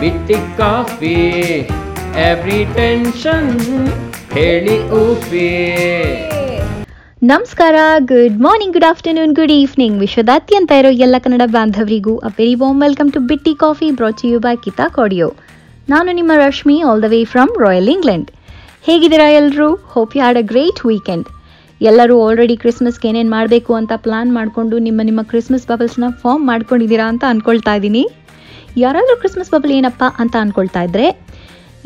ಬಿಟ್ಟಿ coffee every tension ಹೇಳಿ ಉಪಿ ನಮಸ್ಕಾರ good morning good afternoon good evening ವಿಶ್ವದಾದ್ಯಂತ ಇರೋ ಎಲ್ಲ Kannada ಬಾಂಧವರಿಗೂ a very warm welcome to Bitti coffee brought you by Keisha ಕೋಡಿಯೋ ನಾನು ನಿಮ್ಮ Rashmi all the way from royal England ಹೇಗಿದ್ದೀರಾ ಎಲ್ಲರೂ hope you had a great weekend ಎಲ್ಲರೂ ಆಲ್ರೆಡಿ ಕ್ರಿಸ್ಮಸ್ಗೆ ಏನೇನು ಮಾಡಬೇಕು ಅಂತ ಪ್ಲಾನ್ ಮಾಡಿಕೊಂಡು ನಿಮ್ಮ ನಿಮ್ಮ ಕ್ರಿಸ್ಮಸ್ ಬಬಲ್ಸ್ನ ಫಾರ್ಮ್ ಮಾಡ್ಕೊಂಡಿದ್ದೀರಾ ಅಂತ ಅಂದ್ಕೊಳ್ತಾ ಇದ್ದೀನಿ. ಯಾರಾದರೂ ಕ್ರಿಸ್ಮಸ್ ಬಬಲ್ ಏನಪ್ಪ ಅಂತ ಅಂದ್ಕೊಳ್ತಾ ಇದ್ರೆ,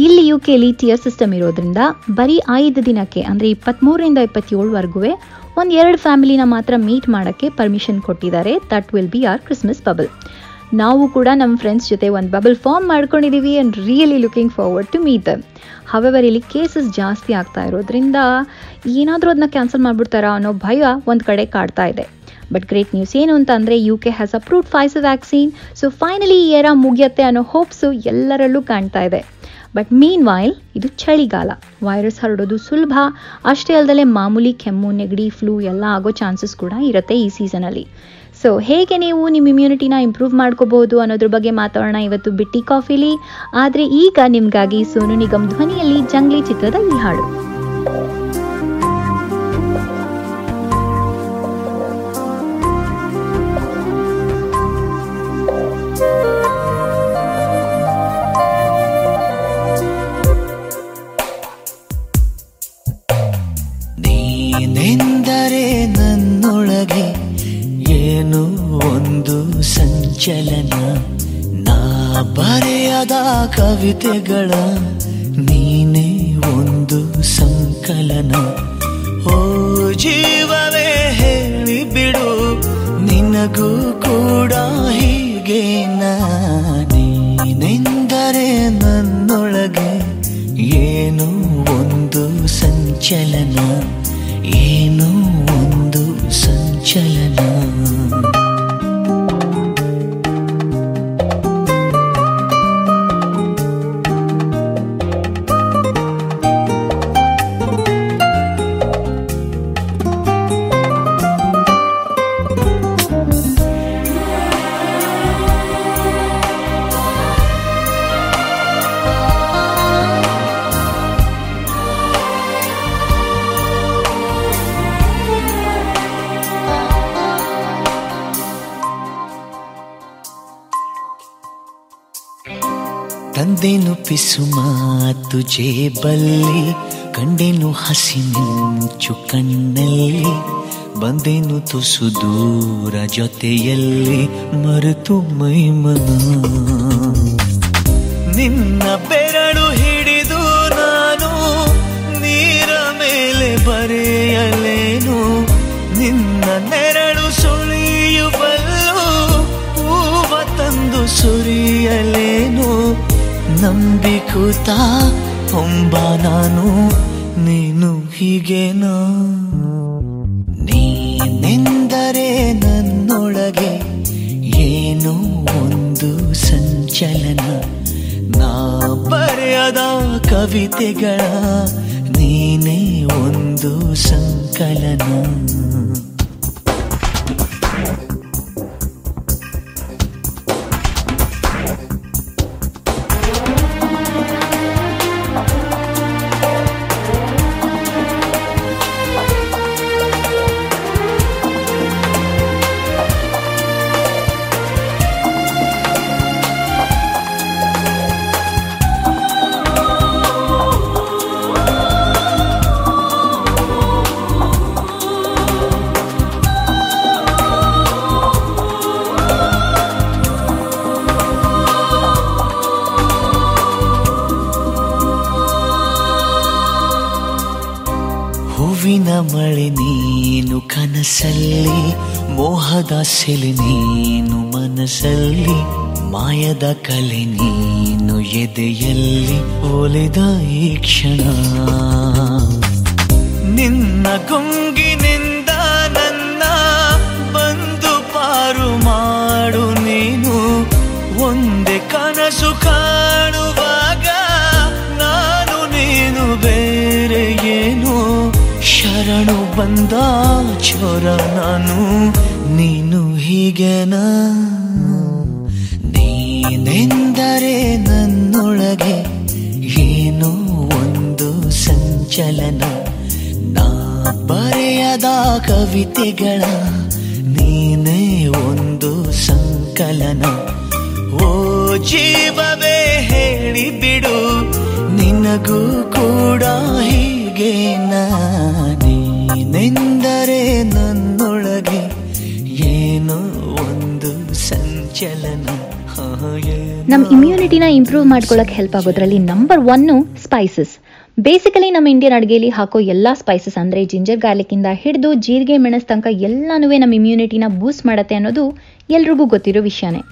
ಇಲ್ಲಿ ಯು ಕೆಲಿ ಟಿಯರ್ ಸಿಸ್ಟಮ್ ಇರೋದ್ರಿಂದ ಬರೀ ಐದು ದಿನಕ್ಕೆ, ಅಂದರೆ ಇಪ್ಪತ್ತ್ಮೂರರಿಂದ ಇಪ್ಪತ್ತೇಳುವರೆಗೂ ಒಂದು ಎರಡು ಫ್ಯಾಮಿಲಿನ ಮಾತ್ರ ಮೀಟ್ ಮಾಡೋಕ್ಕೆ ಪರ್ಮಿಷನ್ ಕೊಟ್ಟಿದ್ದಾರೆ. That will be our Christmas bubble ನಾವು ಕೂಡ ನಮ್ಮ ಫ್ರೆಂಡ್ಸ್ ಜೊತೆ ಒಂದು ಬಬಲ್ ಫಾರ್ಮ್ ಮಾಡ್ಕೊಂಡಿದ್ದೀವಿ and really looking forward to meet them however ಇಲ್ಲಿ ಕೇಸಸ್ ಜಾಸ್ತಿ ಆಗ್ತಾ ಇರೋದ್ರಿಂದ ಏನಾದರೂ ಅದನ್ನ ಕ್ಯಾನ್ಸಲ್ ಮಾಡಿಬಿಡ್ತಾರಾ ಅನ್ನೋ ಭಯ ಒಂದು ಕಡೆ ಕಾಡ್ತಾ ಇದೆ. ಬಟ್ ಗ್ರೇಟ್ ನ್ಯೂಸ್ ಏನು ಅಂತ ಅಂದರೆ U K has approved Pfizer vaccine so finally ಈ ಏರ ಮುಗಿಯತ್ತೆ ಅನ್ನೋ ಹೋಪ್ಸು ಎಲ್ಲರಲ್ಲೂ ಕಾಣ್ತಾ ಇದೆ. ಬಟ್ ಮೀನ್ ವಾಯ್ಲ್ ಇದು ಚಳಿಗಾಲ. ವೈರಸ್ ಹರಡೋದು ಸುಲಭ. ಅಷ್ಟೇ ಅಲ್ಲದೆ ಮಾಮೂಲಿ ಕೆಮ್ಮು, ನೆಗಡಿ ಫ್ಲೂ ಎಲ್ಲ ಆಗೋ ಚಾನ್ಸಸ್ ಕೂಡ ಇರುತ್ತೆ ಈ ಸೀಸನಲ್ಲಿ ಸೊ ಹೇಗೆ ನೀವು ನಿಮ್ಮ ಇಮ್ಯುನಿಟಿನ ಇಂಪ್ರೂವ್ ಮಾಡ್ಕೋಬಹುದು ಅನ್ನೋದ್ರ ಬಗ್ಗೆ ಮಾತಾಡೋಣ ಇವತ್ತು ಬಿಟ್ಟಿ ಕಾಫಿಲಿ ಆದರೆ ಈಗ ನಿಮಗಾಗಿ ಸೋನು ನಿಗಮ್ ಧ್ವನಿಯಲ್ಲಿ ಜಂಗ್ಲಿ ಚಿತ್ರದ ಹಾಡು. ಕವಿತೆಗಳ ನೀನೇ ಒಂದು ಸಂಕಲನ. ಓ ಜೀವವೇ ಹೇಳಿ ಬಿಡು, ನಿನಗೂ ಕೂಡ ಹೀಗೆ ನೀನೆಂದರೆ ನನ್ನೊಳಗೆ ಏನು ಒಂದು ಸಂಚಲನ? ಮಾತು ಜೇಬಲ್ಲಿ, ಕಂಡೆನು ಹಸಿ ಮಿಂಚು ಕಣ್ಣಲ್ಲಿ, ಬಂದೆನು ತುಸು ದೂರ ಜೊತೆಯಲ್ಲಿ, ಮರೆತು ಮೈಮನ ನಿನ್ನ ಬೆರಳು ಹಿಡಿದು ನಾನು ನೀರ ಮೇಲೆ ಬರೆಯಲೇನು? ನಿನ್ನ ನೆರಳು ಸುಳಿಯುವಲ್ಲೂ ಹೂವ ತಂದು ಸುರಿಯಲೇನು? ನಂಬಿಕೂತ, ಹೊಂಬ ನಾನು, ನೀನು ಹೀಗೇನಾ? ನೀನೆಂದರೆ ನನ್ನೊಳಗೆ ಏನೋ ಒಂದು ಸಂಚಲನ. ನಾ ಬರೆಯದ ಕವಿತೆಗಳ, ನೀನೇ ಒಂದು ಸಂಕಲನ. ಹೂವಿನ ಮಳೆ ನೀನು ಕನಸಲ್ಲಿ, ಮೋಹದ ಸೆಲೆ ನೀನು ಮನಸಲ್ಲಿ, ಮಾಯದ ಕಲೆ ನೀನು ಎದೆಯಲ್ಲಿ ಒಲಿದ ಈ ಕ್ಷಣ. ನಿನ್ನ ಗುಂಗಿನಿಂದ ನನ್ನ ಬಂದು ಪಾರು ಮಾಡು ನೀನು, ಒಂದೇ ಕನಸು ಶರಣು ಬಂದ ಚೋರ ನಾನು, ನೀನು ಹೀಗೆನಾ ನೀನೆಂದರೆ ನನ್ನೊಳಗೆ ಏನೋ ಒಂದು ಸಂಚಲನ? ನಾ ಬರೆಯದ ಕವಿತೆಗಳ ನೀನೇ ಒಂದು ಸಂಕಲನ. ಓ ಜೀವವೇ ಹೇಳಿಬಿಡು, ನಿನಗೂ ಕೂಡ ಹೀಗೆ ನೀನೆಂದರೆ ನನ್ನೊಳಗೆ ಏನೋ ಒಂದು ಸಂಚಲನ. ನಮ್ಮ ಇಮ್ಯುನಿಟಿನ ಇಂಪ್ರೂವ್ ಮಾಡ್ಕೊಳ್ಳೋಕೆ ಹೆಲ್ಪ್ ಆಗೋದ್ರಲ್ಲಿ ನಂಬರ್ ಒನ್ನು ಸ್ಪೈಸಸ್ ಬೇಸಿಕಲಿ ನಮ್ಮ ಇಂಡಿಯನ್ ಅಡುಗೆಯಲ್ಲಿ ಹಾಕೋ ಎಲ್ಲ ಸ್ಪೈಸಸ್ ಅಂದರೆ ಜಿಂಜರ್ ಗಾರ್ಲಿಕ್ಕಿಂದ ಹಿಡಿದು ಜೀರಿಗೆ, ಮೆಣಸು ತನಕ ಎಲ್ಲನೂ ನಮ್ಮ ಇಮ್ಯುನಿಟಿನ ಬೂಸ್ಟ್ ಮಾಡುತ್ತೆ ಅನ್ನೋದು ಎಲ್ರಿಗೂ ಗೊತ್ತಿರೋ ವಿಷಯನೇ.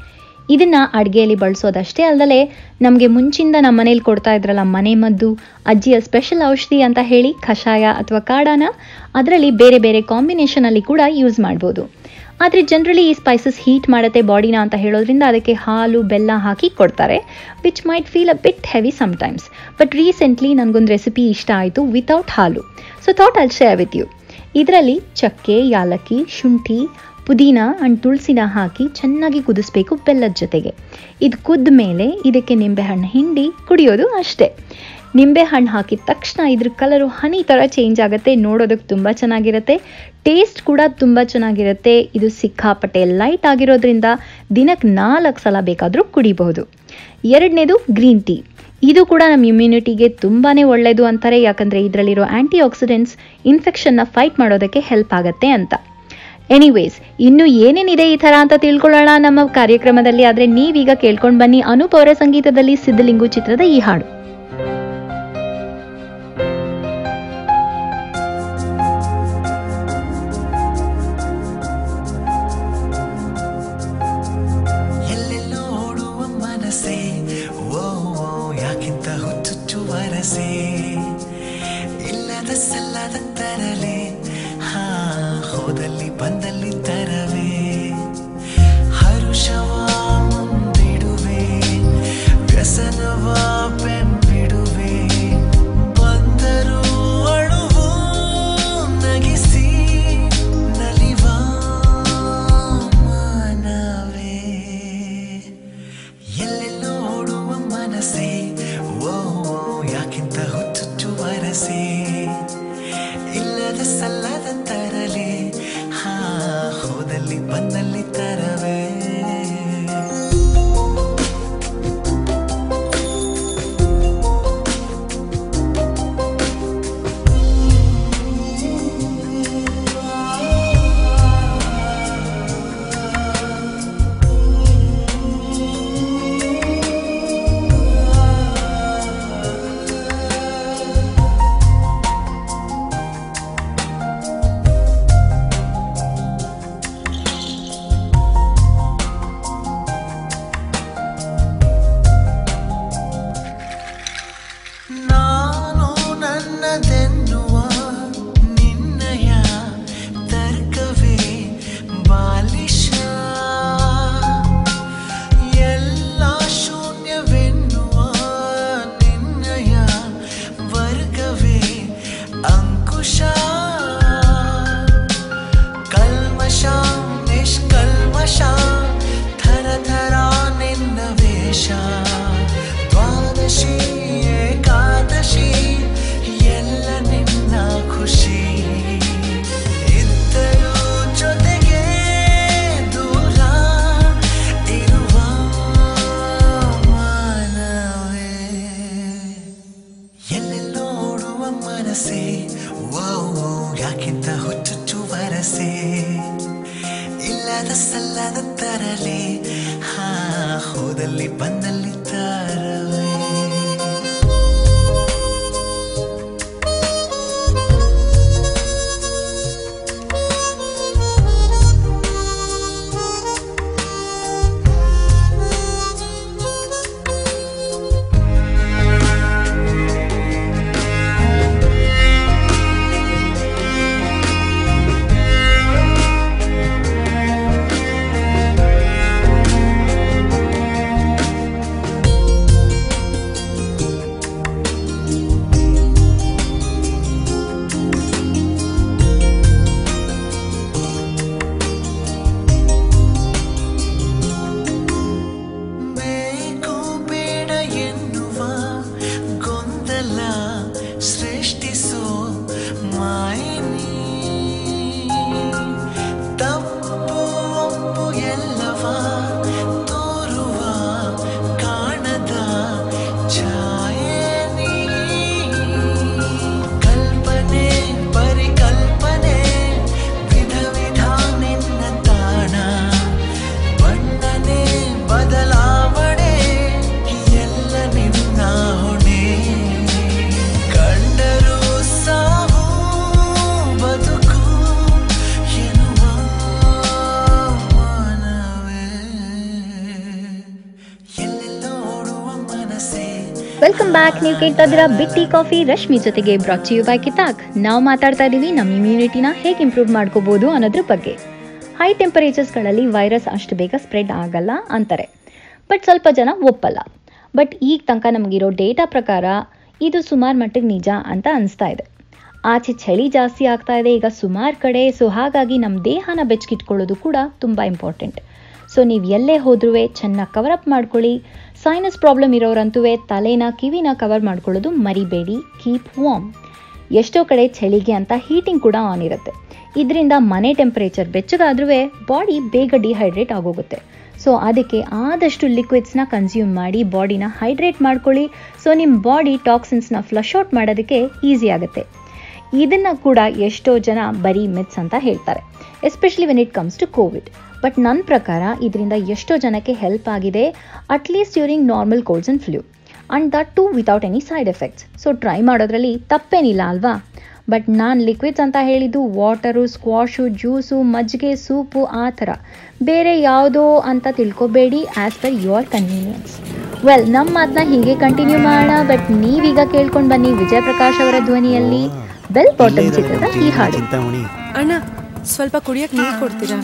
ಇದನ್ನ ಅಡುಗೆಯಲ್ಲಿ ಬಳಸೋದಷ್ಟೇ ಅಲ್ಲದೆ ನಮಗೆ ಮುಂಚಿಂದ ನಮ್ಮ ಮನೇಲಿ ಕೊಡ್ತಾ ಇದ್ರಲ್ಲ ಮನೆ ಮದ್ದು, ಅಜ್ಜಿಯ ಸ್ಪೆಷಲ್ ಔಷಧಿ ಅಂತ ಹೇಳಿ ಕಷಾಯ ಅಥವಾ ಕಾಡಾನ, ಅದರಲ್ಲಿ ಬೇರೆ ಬೇರೆ ಕಾಂಬಿನೇಷನಲ್ಲಿ ಕೂಡ ಯೂಸ್ ಮಾಡ್ಬೋದು. ಆದರೆ ಜನರಲಿ ಈ ಸ್ಪೈಸಸ್ ಹೀಟ್ ಮಾಡುತ್ತೆ ಬಾಡಿನ ಅಂತ ಹೇಳೋದ್ರಿಂದ ಅದಕ್ಕೆ ಹಾಲು, ಬೆಲ್ಲ ಹಾಕಿ ಕೊಡ್ತಾರೆ which might feel a bit heavy sometimes but recently ನನಗೊಂದು ರೆಸಿಪಿ ಇಷ್ಟ ಆಯಿತು ವಿತೌಟ್ ಹಾಲು. So thought I'll share with you ಇದರಲ್ಲಿ ಚಕ್ಕೆ, ಯಾಲಕ್ಕಿ, ಶುಂಠಿ ಪುದೀನ ಆ್ಯಂಡ್ ತುಳಸಿನ ಹಾಕಿ ಚೆನ್ನಾಗಿ ಕುದಿಸ್ಬೇಕು ಬೆಲ್ಲದ ಜೊತೆಗೆ. ಇದು ಕುದ್ದ ಮೇಲೆ ಇದಕ್ಕೆ ನಿಂಬೆಹಣ್ಣು ಹಿಂಡಿ ಕುಡಿಯೋದು ಅಷ್ಟೇ. ನಿಂಬೆಹಣ್ಣು ಹಾಕಿದ ತಕ್ಷಣ ಇದ್ರ ಕಲರು ಹನಿ ಥರ ಚೇಂಜ್ ಆಗುತ್ತೆ ನೋಡೋದಕ್ಕೆ ತುಂಬ ಚೆನ್ನಾಗಿರುತ್ತೆ ಟೇಸ್ಟ್ ಕೂಡ ತುಂಬ ಚೆನ್ನಾಗಿರುತ್ತೆ. ಇದು ಸಿಕ್ಕಾಪಟ್ಟೆ ಲೈಟ್ ಆಗಿರೋದ್ರಿಂದ ದಿನಕ್ಕೆ ನಾಲ್ಕು ಸಲ ಬೇಕಾದರೂ ಕುಡಿಬಹುದು. ಎರಡನೇದು ಗ್ರೀನ್ ಟೀ ಇದು ಕೂಡ ನಮ್ಮ ಇಮ್ಯುನಿಟಿಗೆ ತುಂಬಾ ಒಳ್ಳೆಯದು ಅಂತಾರೆ, ಯಾಕಂದರೆ ಇದರಲ್ಲಿರೋ ಆ್ಯಂಟಿ ಆಕ್ಸಿಡೆಂಟ್ಸ್ ಇನ್ಫೆಕ್ಷನ್ನ ಫೈಟ್ ಮಾಡೋದಕ್ಕೆ ಹೆಲ್ಪ್ ಆಗುತ್ತೆ ಅಂತ. ಎನಿವೇಸ್ ಇನ್ನು ಏನೇನಿದೆ ಈ ಥರ ಅಂತ ತಿಳ್ಕೊಳ್ಳೋಣ ನಮ್ಮ ಕಾರ್ಯಕ್ರಮದಲ್ಲಿ, ಆದರೆ ನೀವೀಗ ಕೇಳ್ಕೊಂಡು ಬನ್ನಿ ಅನೂಪ್ ಅವರ ಸಂಗೀತದಲ್ಲಿ ಸಿದ್ಧಲಿಂಗು ಚಿತ್ರದ ಈ ಹಾಡು. ತರಲಿ ತರಲೆ. ಹಾ ಹೋದಲ್ಲಿ ಬಂದಲ್ಲಿ ವೆಲ್ಕಮ್ ಬ್ಯಾಕ್ ನೀವು ಕೇಳ್ತಾ ಇದ್ದೀರಾ ಬಿಟ್ಟಿ ಕಾಫಿ ರಶ್ಮಿ ಜೊತೆಗೆ ಬ್ರಾಚ್ ಯು ಬೈ ಕಿತಾಕ್ ನಾವು ಮಾತಾಡ್ತಾ ಇದ್ದೀವಿ ನಮ್ಮ ಇಮ್ಯುನಿಟಿನ ಹೇಗೆ ಇಂಪ್ರೂವ್ ಮಾಡ್ಕೋಬಹುದು ಅನ್ನೋದ್ರ ಬಗ್ಗೆ. ಹೈ ಟೆಂಪರೇಚರ್ಸ್ಗಳಲ್ಲಿ ವೈರಸ್ ಅಷ್ಟು ಬೇಗ ಸ್ಪ್ರೆಡ್ ಆಗಲ್ಲ ಅಂತಾರೆ. ಬಟ್ ಸ್ವಲ್ಪ ಜನ ಒಪ್ಪಲ್ಲ. ಬಟ್ ಈಗ ತನಕ ನಮಗಿರೋ ಡೇಟಾ ಪ್ರಕಾರ ಇದು ಸುಮಾರು ಮಟ್ಟಿಗೆ ನಿಜ ಅಂತ ಅನಿಸ್ತಾ ಇದೆ. ಆಚೆ ಚಳಿ ಜಾಸ್ತಿ ಆಗ್ತಾ ಇದೆ ಈಗ ಸುಮಾರು ಕಡೆ. ಸೊ ಹಾಗಾಗಿ ನಮ್ಮ ದೇಹನ ಬೆಚ್ಚಗಿಟ್ಕೊಳ್ಳೋದು ಕೂಡ ತುಂಬ ಇಂಪಾರ್ಟೆಂಟ್ ಸೊ ನೀವು ಎಲ್ಲೇ ಹೋದ್ರೂ ಚೆನ್ನಾಗಿ ಕವರ್ ಅಪ್ ಮಾಡ್ಕೊಳ್ಳಿ. ಸೈನಸ್ ಪ್ರಾಬ್ಲಮ್ ಇರೋರಂತೂ ತಲೆನ, ಕಿವಿನ ಕವರ್ ಮಾಡ್ಕೊಳ್ಳೋದು ಮರಿಬೇಡಿ. ಕೀಪ್ ವಾಮ್ ಎಷ್ಟೋ ಕಡೆ ಚಳಿಗೆ ಅಂತ ಹೀಟಿಂಗ್ ಕೂಡ ಆನ್ ಇರುತ್ತೆ. ಇದರಿಂದ ಮನೆ ಟೆಂಪರೇಚರ್ ಬೆಚ್ಚಗಾದ್ರೂ ಬಾಡಿ ಬೇಗ ಡಿಹೈಡ್ರೇಟ್ ಆಗೋಗುತ್ತೆ. ಸೊ ಅದಕ್ಕೆ ಆದಷ್ಟು ಲಿಕ್ವಿಡ್ಸ್ನ ಕನ್ಸ್ಯೂಮ್ ಮಾಡಿ ಬಾಡಿನ ಹೈಡ್ರೇಟ್ ಮಾಡ್ಕೊಳ್ಳಿ. ಸೊ ನಿಮ್ಮ ಬಾಡಿ ಟಾಕ್ಸಿನ್ಸ್ನ ಫ್ಲಶ್ ಔಟ್ ಮಾಡೋದಕ್ಕೆ ಈಸಿ ಆಗುತ್ತೆ. ಇದನ್ನು ಕೂಡ ಎಷ್ಟೋ ಜನ ಬರೀ ಮಿತ್ಸ್ ಅಂತ ಹೇಳ್ತಾರೆ. Especially when it comes to Covid but ನನ್ನ ಪ್ರಕಾರ ಇದರಿಂದ ಎಷ್ಟೋ ಜನಕ್ಕೆ ಹೆಲ್ಪ್ ಆಗಿದೆ at least during normal colds and flu and that too without any side effects so try ಮಾಡೋದ್ರಲ್ಲಿ ತಪ್ಪೇನಿಲ್ಲ ಅಲ್ವಾ? ಬಟ್ ನಾನು ಲಿಕ್ವಿಡ್ಸ್ ಅಂತ ಹೇಳಿದ್ದು ವಾಟರು ಸ್ಕ್ವಾಶು ಜ್ಯೂಸು ಮಜ್ಜಿಗೆ ಸೂಪು ಆ ಥರ. ಬೇರೆ ಯಾವುದೋ ಅಂತ ತಿಳ್ಕೊಬೇಡಿ as per your convenience well ನಮ್ಮ ಮಾತನ್ನ ಹೀಗೆ ಕಂಟಿನ್ಯೂ ಮಾಡೋಣ. ಬಟ್ ನೀವೀಗ ಕೇಳ್ಕೊಂಡು ಬನ್ನಿ ವಿಜಯ್ ಪ್ರಕಾಶ್ ಅವರ ಧ್ವನಿಯಲ್ಲಿ ಬೆಲ್ ಬಾಟಮ್ ಚಿತ್ರದ ಈ ಹಾಡು. ಅಣ್ಣ ಸ್ವಲ್ಪ ಕುಡಿಯಕ್ಕೆ ನೀರು ಕೊಡ್ತೀರಾ?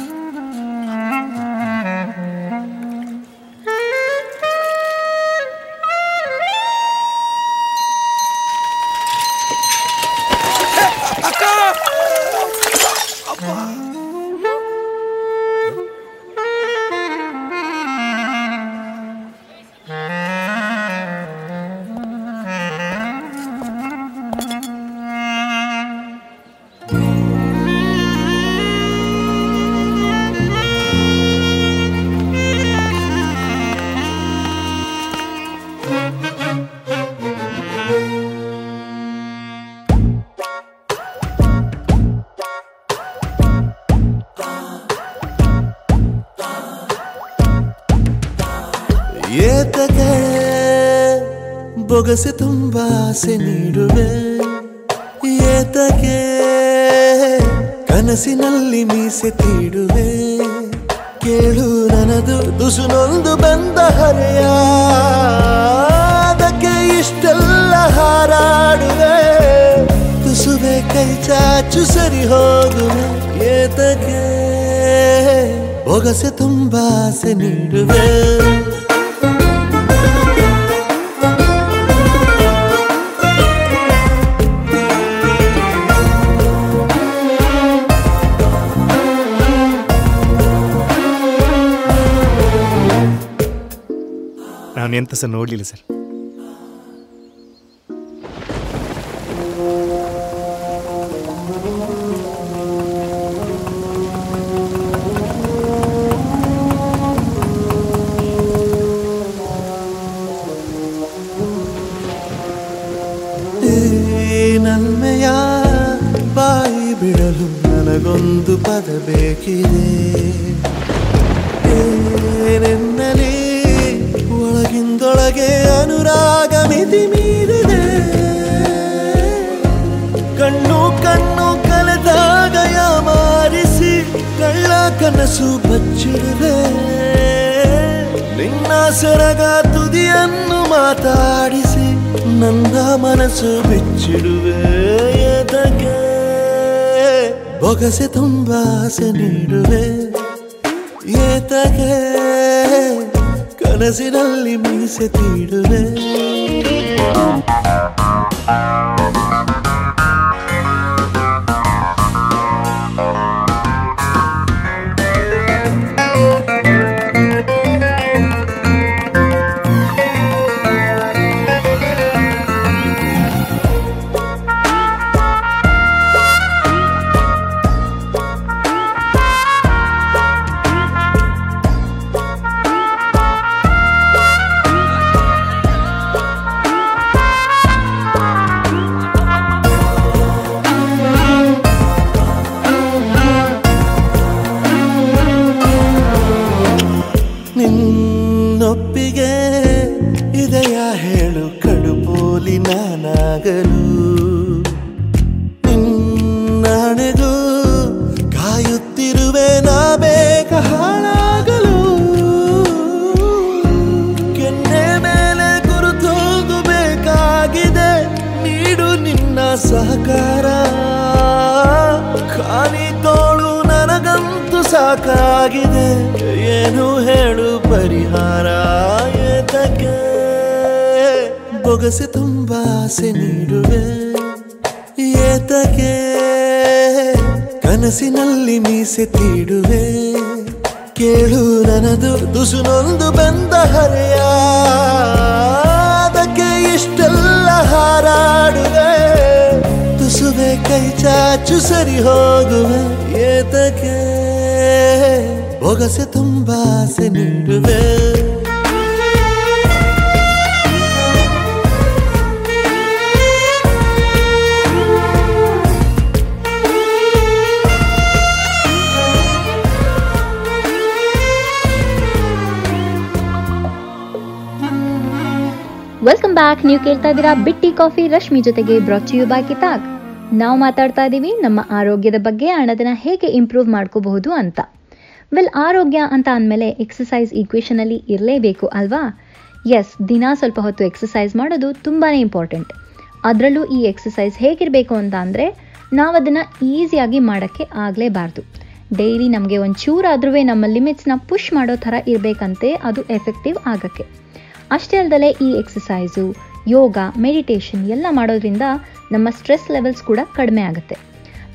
ಬೊಗಸೆ ತುಂಬ ಆಸೆ ನೀಡುವೆ. ಏತಕ್ಕೆ ಕನಸಿನಲ್ಲಿ ಮೀಸೆ ತೀಡುವೆ. ಕೇಳು ನನದು ದುಸುನೊಂದು ಬಂದ ಹರೆಯ. ಅದಕ್ಕೆ ಇಷ್ಟೆಲ್ಲ ಹಾರಾಡುವೆ. ತುಸುವೆ ಕೈ ಚಾಚು ಸರಿ ಹೋಗುವೆ. ಏತಕ್ಕೆ ಬೊಗಸೆ ತುಂಬ ಆಸೆ ನೀಡುವೆ. ಎಂತ ಸಹ ನೋಡಲಿಲ್ಲ ಸರ್. ನನ್ಮೆಯ ಬಾಯಿ ಬಿಡಲು ನನಗೊಂದು ಪದ ಬೇಕಿದೆ. ಏನೆನ್ನಲಿ ಒಳಗಿಂದೊಳಗೆ ಅನುರಾಗ ಮಿತಿ ಮೀರಿದೆ. ಕಣ್ಣು ಕಣ್ಣು ಕಲೆದಾಗ ಮಾರಿಸಿ ಕಳ್ಳ ಕನಸು ಬಚ್ಚಿಡಿದೆ. ನಿನ್ನ ಸೆರಗ ತುದಿಯನ್ನು ಮಾತಾಡಿಸಿ ನನ್ನ ಮನಸ್ಸು ಬಿಚ್ಚಿಡುವೆ ಎದಗೆ. ಬೊಗಸೆ ತುಂಬ ಆಸೆ ನೀಡುವೆ. ಏತಗೆ ಕನಸಿನಲ್ಲಿ ಮೀಸೆ ತೀಡುವೆ ನೀಡುವೆ. ಏತಕ್ಕೆ ಕನಸಿನಲ್ಲಿ ಮೀಸೆ ತೀಡುವೆ. ಕೇಳು ನನದು ದುಸುನೊಂದು ಬಂದ ಹರೆಯ. ಅದಕ್ಕೆ ಇಷ್ಟೆಲ್ಲ ಹಾರಾಡುವೆ. ತುಸುವೆ ಕೈ ಚಾಚು ಸರಿ ಹೋಗುವೆ. ಏತಕ್ಕೆ ಬೊಗಸೆ ತುಂಬ ಆಸೆ ನೀಡುವೆ. ವೆಲ್ಕಮ್ ಬ್ಯಾಕ್ ನೀವು ಕೇಳ್ತಾ ಇದ್ದೀರಾ ಬಿಟ್ಟಿ ಕಾಫಿ. ರಶ್ಮಿ ಜೊತೆಗೆ ಬ್ರಾಚಿಯು ಬಾಕಿ ತಾಕ್ ನಾವು ಮಾತಾಡ್ತಾ ಇದ್ದೀವಿ ನಮ್ಮ ಆರೋಗ್ಯದ ಬಗ್ಗೆ ಅದನ್ನ ಹೇಗೆ ಇಂಪ್ರೂವ್ ಮಾಡ್ಕೋಬಹುದು ಅಂತ. ವೆಲ್ ಆರೋಗ್ಯ ಅಂತ ಅಂದಮೇಲೆ ಎಕ್ಸಸೈಸ್ ಈಕ್ವೇಷನಲ್ಲಿ ಇರಲೇಬೇಕು ಅಲ್ವಾ? ಎಸ್ ದಿನ ಸ್ವಲ್ಪ ಹೊತ್ತು ಎಕ್ಸಸೈಸ್ ಮಾಡೋದು ತುಂಬಾ ಇಂಪಾರ್ಟೆಂಟ್ ಅದರಲ್ಲೂ ಈ ಎಕ್ಸಸೈಸ್ ಹೇಗಿರಬೇಕು ಅಂತ ಅಂದರೆ ನಾವು ಅದನ್ನು ಈಸಿಯಾಗಿ ಮಾಡೋಕ್ಕೆ ಆಗಲೇಬಾರ್ದು. ಡೈಲಿ ನಮಗೆ ಒಂದು ಚೂರಾದ್ರೂ ನಮ್ಮ ಲಿಮಿಟ್ಸ್ನ ಪುಷ್ ಮಾಡೋ ಥರ ಇರಬೇಕಂತೆ, ಅದು ಎಫೆಕ್ಟಿವ್ ಆಗೋಕ್ಕೆ. ಅಷ್ಟೇ ಅಲ್ಲದೆ ಈ ಎಕ್ಸಸೈಸು ಯೋಗ ಮೆಡಿಟೇಷನ್ ಎಲ್ಲ ಮಾಡೋದ್ರಿಂದ ನಮ್ಮ ಸ್ಟ್ರೆಸ್ ಲೆವೆಲ್ಸ್ ಕೂಡ ಕಡಿಮೆ ಆಗುತ್ತೆ.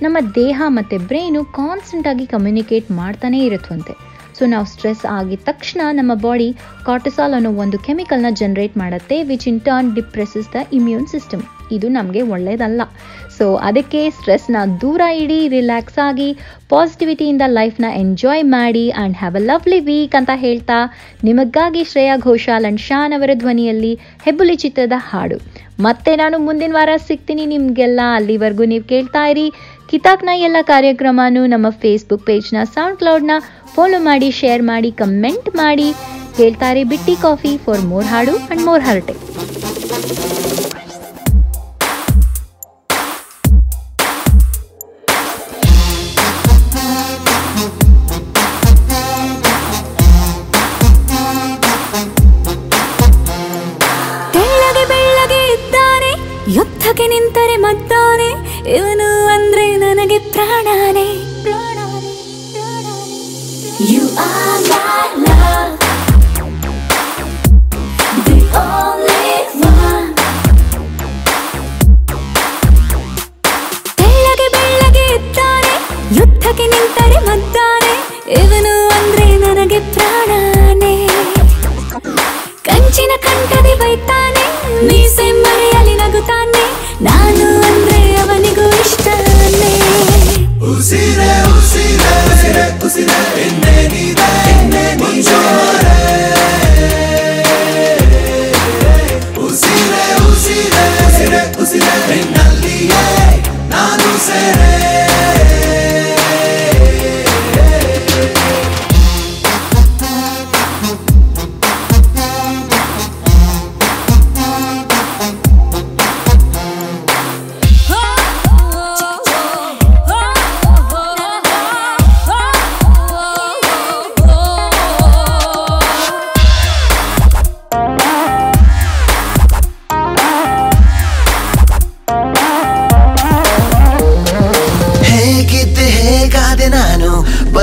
ನಮ್ಮ ದೇಹ ಮತ್ತು ಬ್ರೈನು ಕಾನ್ಸ್ಟೆಂಟಾಗಿ ಕಮ್ಯುನಿಕೇಟ್ ಮಾಡ್ತಾನೇ ಇರುತ್ತವಂತೆ ಸೊ ನಾವು ಸ್ಟ್ರೆಸ್ ಆಗಿದ ತಕ್ಷಣ ನಮ್ಮ ಬಾಡಿ ಕಾರ್ಟಿಸಾಲ್ ಅನ್ನೋ ಒಂದು ಕೆಮಿಕಲ್ನ ಜನರೇಟ್ ಮಾಡುತ್ತೆ which in turn depresses the immune system ಇದು ನಮಗೆ ಒಳ್ಳೆಯದಲ್ಲ ಸೊ ಅದಕ್ಕೆ ಸ್ಟ್ರೆಸ್ನ ದೂರ ಇಡಿ ರಿಲ್ಯಾಕ್ಸ್ ಆಗಿ ಪಾಸಿಟಿವಿಟಿಯಿಂದ ಲೈಫ್ನ ಎಂಜಾಯ್ ಮಾಡಿ and have a lovely week ಅಂತ ಹೇಳ್ತಾ, ನಿಮಗಾಗಿ ಶ್ರೇಯಾ ಘೋಷಾಲ್ ಅಂಡ್ ಶಾನ್ ಅವರ ಧ್ವನಿಯಲ್ಲಿ ಹೆಬ್ಬುಲಿ ಚಿತ್ರದ ಹಾಡು. ಮತ್ತೆ ನಾನು ಮುಂದಿನ ವಾರ ಸಿಗ್ತೀನಿ ನಿಮಗೆಲ್ಲ. ಅಲ್ಲಿವರೆಗೂ ನೀವು ಕೇಳ್ತಾ ಇರಿ. ಕಿತಾಕ್ನ ಎಲ್ಲ ಕಾರ್ಯಕ್ರಮನೂ ನಮ್ಮ ಫೇಸ್ಬುಕ್ ಪೇಜ್ನ ಸೌಂಡ್ ಕ್ಲೌಡ್ನ ಫಾಲೋ ಮಾಡಿ ಶೇರ್ ಮಾಡಿ ಕಮೆಂಟ್ ಮಾಡಿ. ಹೇಳ್ತಾರೆ ಬಿಟ್ಟಿ ಕಾಫಿ. ಫಾರ್ ಮೋರ್ ಹಾಡು ಆ್ಯಂಡ್ ಮೋರ್ ಹರಟೆ.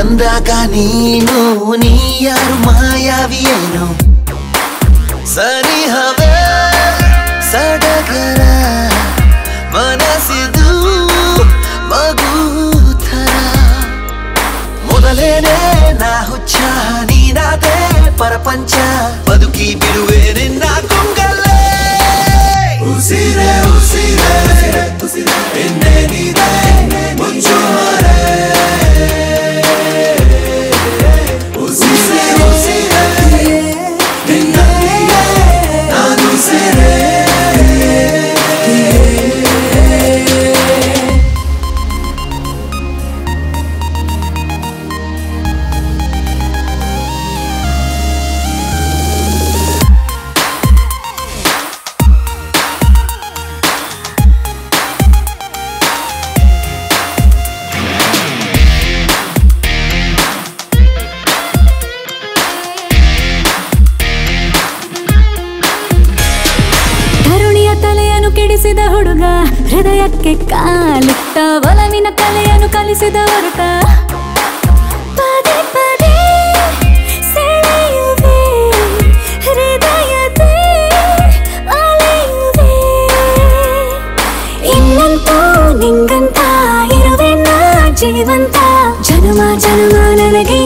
ಬಂದಾಗ ನೀನು ನೀ ಯಾರು ಮಾಯಾವಿಯೇನು ಸನಿಹವೇ ಸಡಗರ ಮನಸ್ಸಿದು ಮಗು ಥರ ಮೊದಲೇನೆ ನಾ ಹುಚ್ಚ ನೀನಾದೆ ಪರಪಂಚ ಬದುಕಿ ಬಿಡುವೆ ನಿನ್ನ ಕೊಂಗಲ್ಲೇ ಉಸಿರೇ ಉಸಿರೇ ಉಸಿರೇ ಉಸಿರೇ ಎನ್ನೆ ನೀದೆ ಮುಂಚೂರೆ ಜೀವಂತ ಜನಮ ಜನಮ ನನಗೆ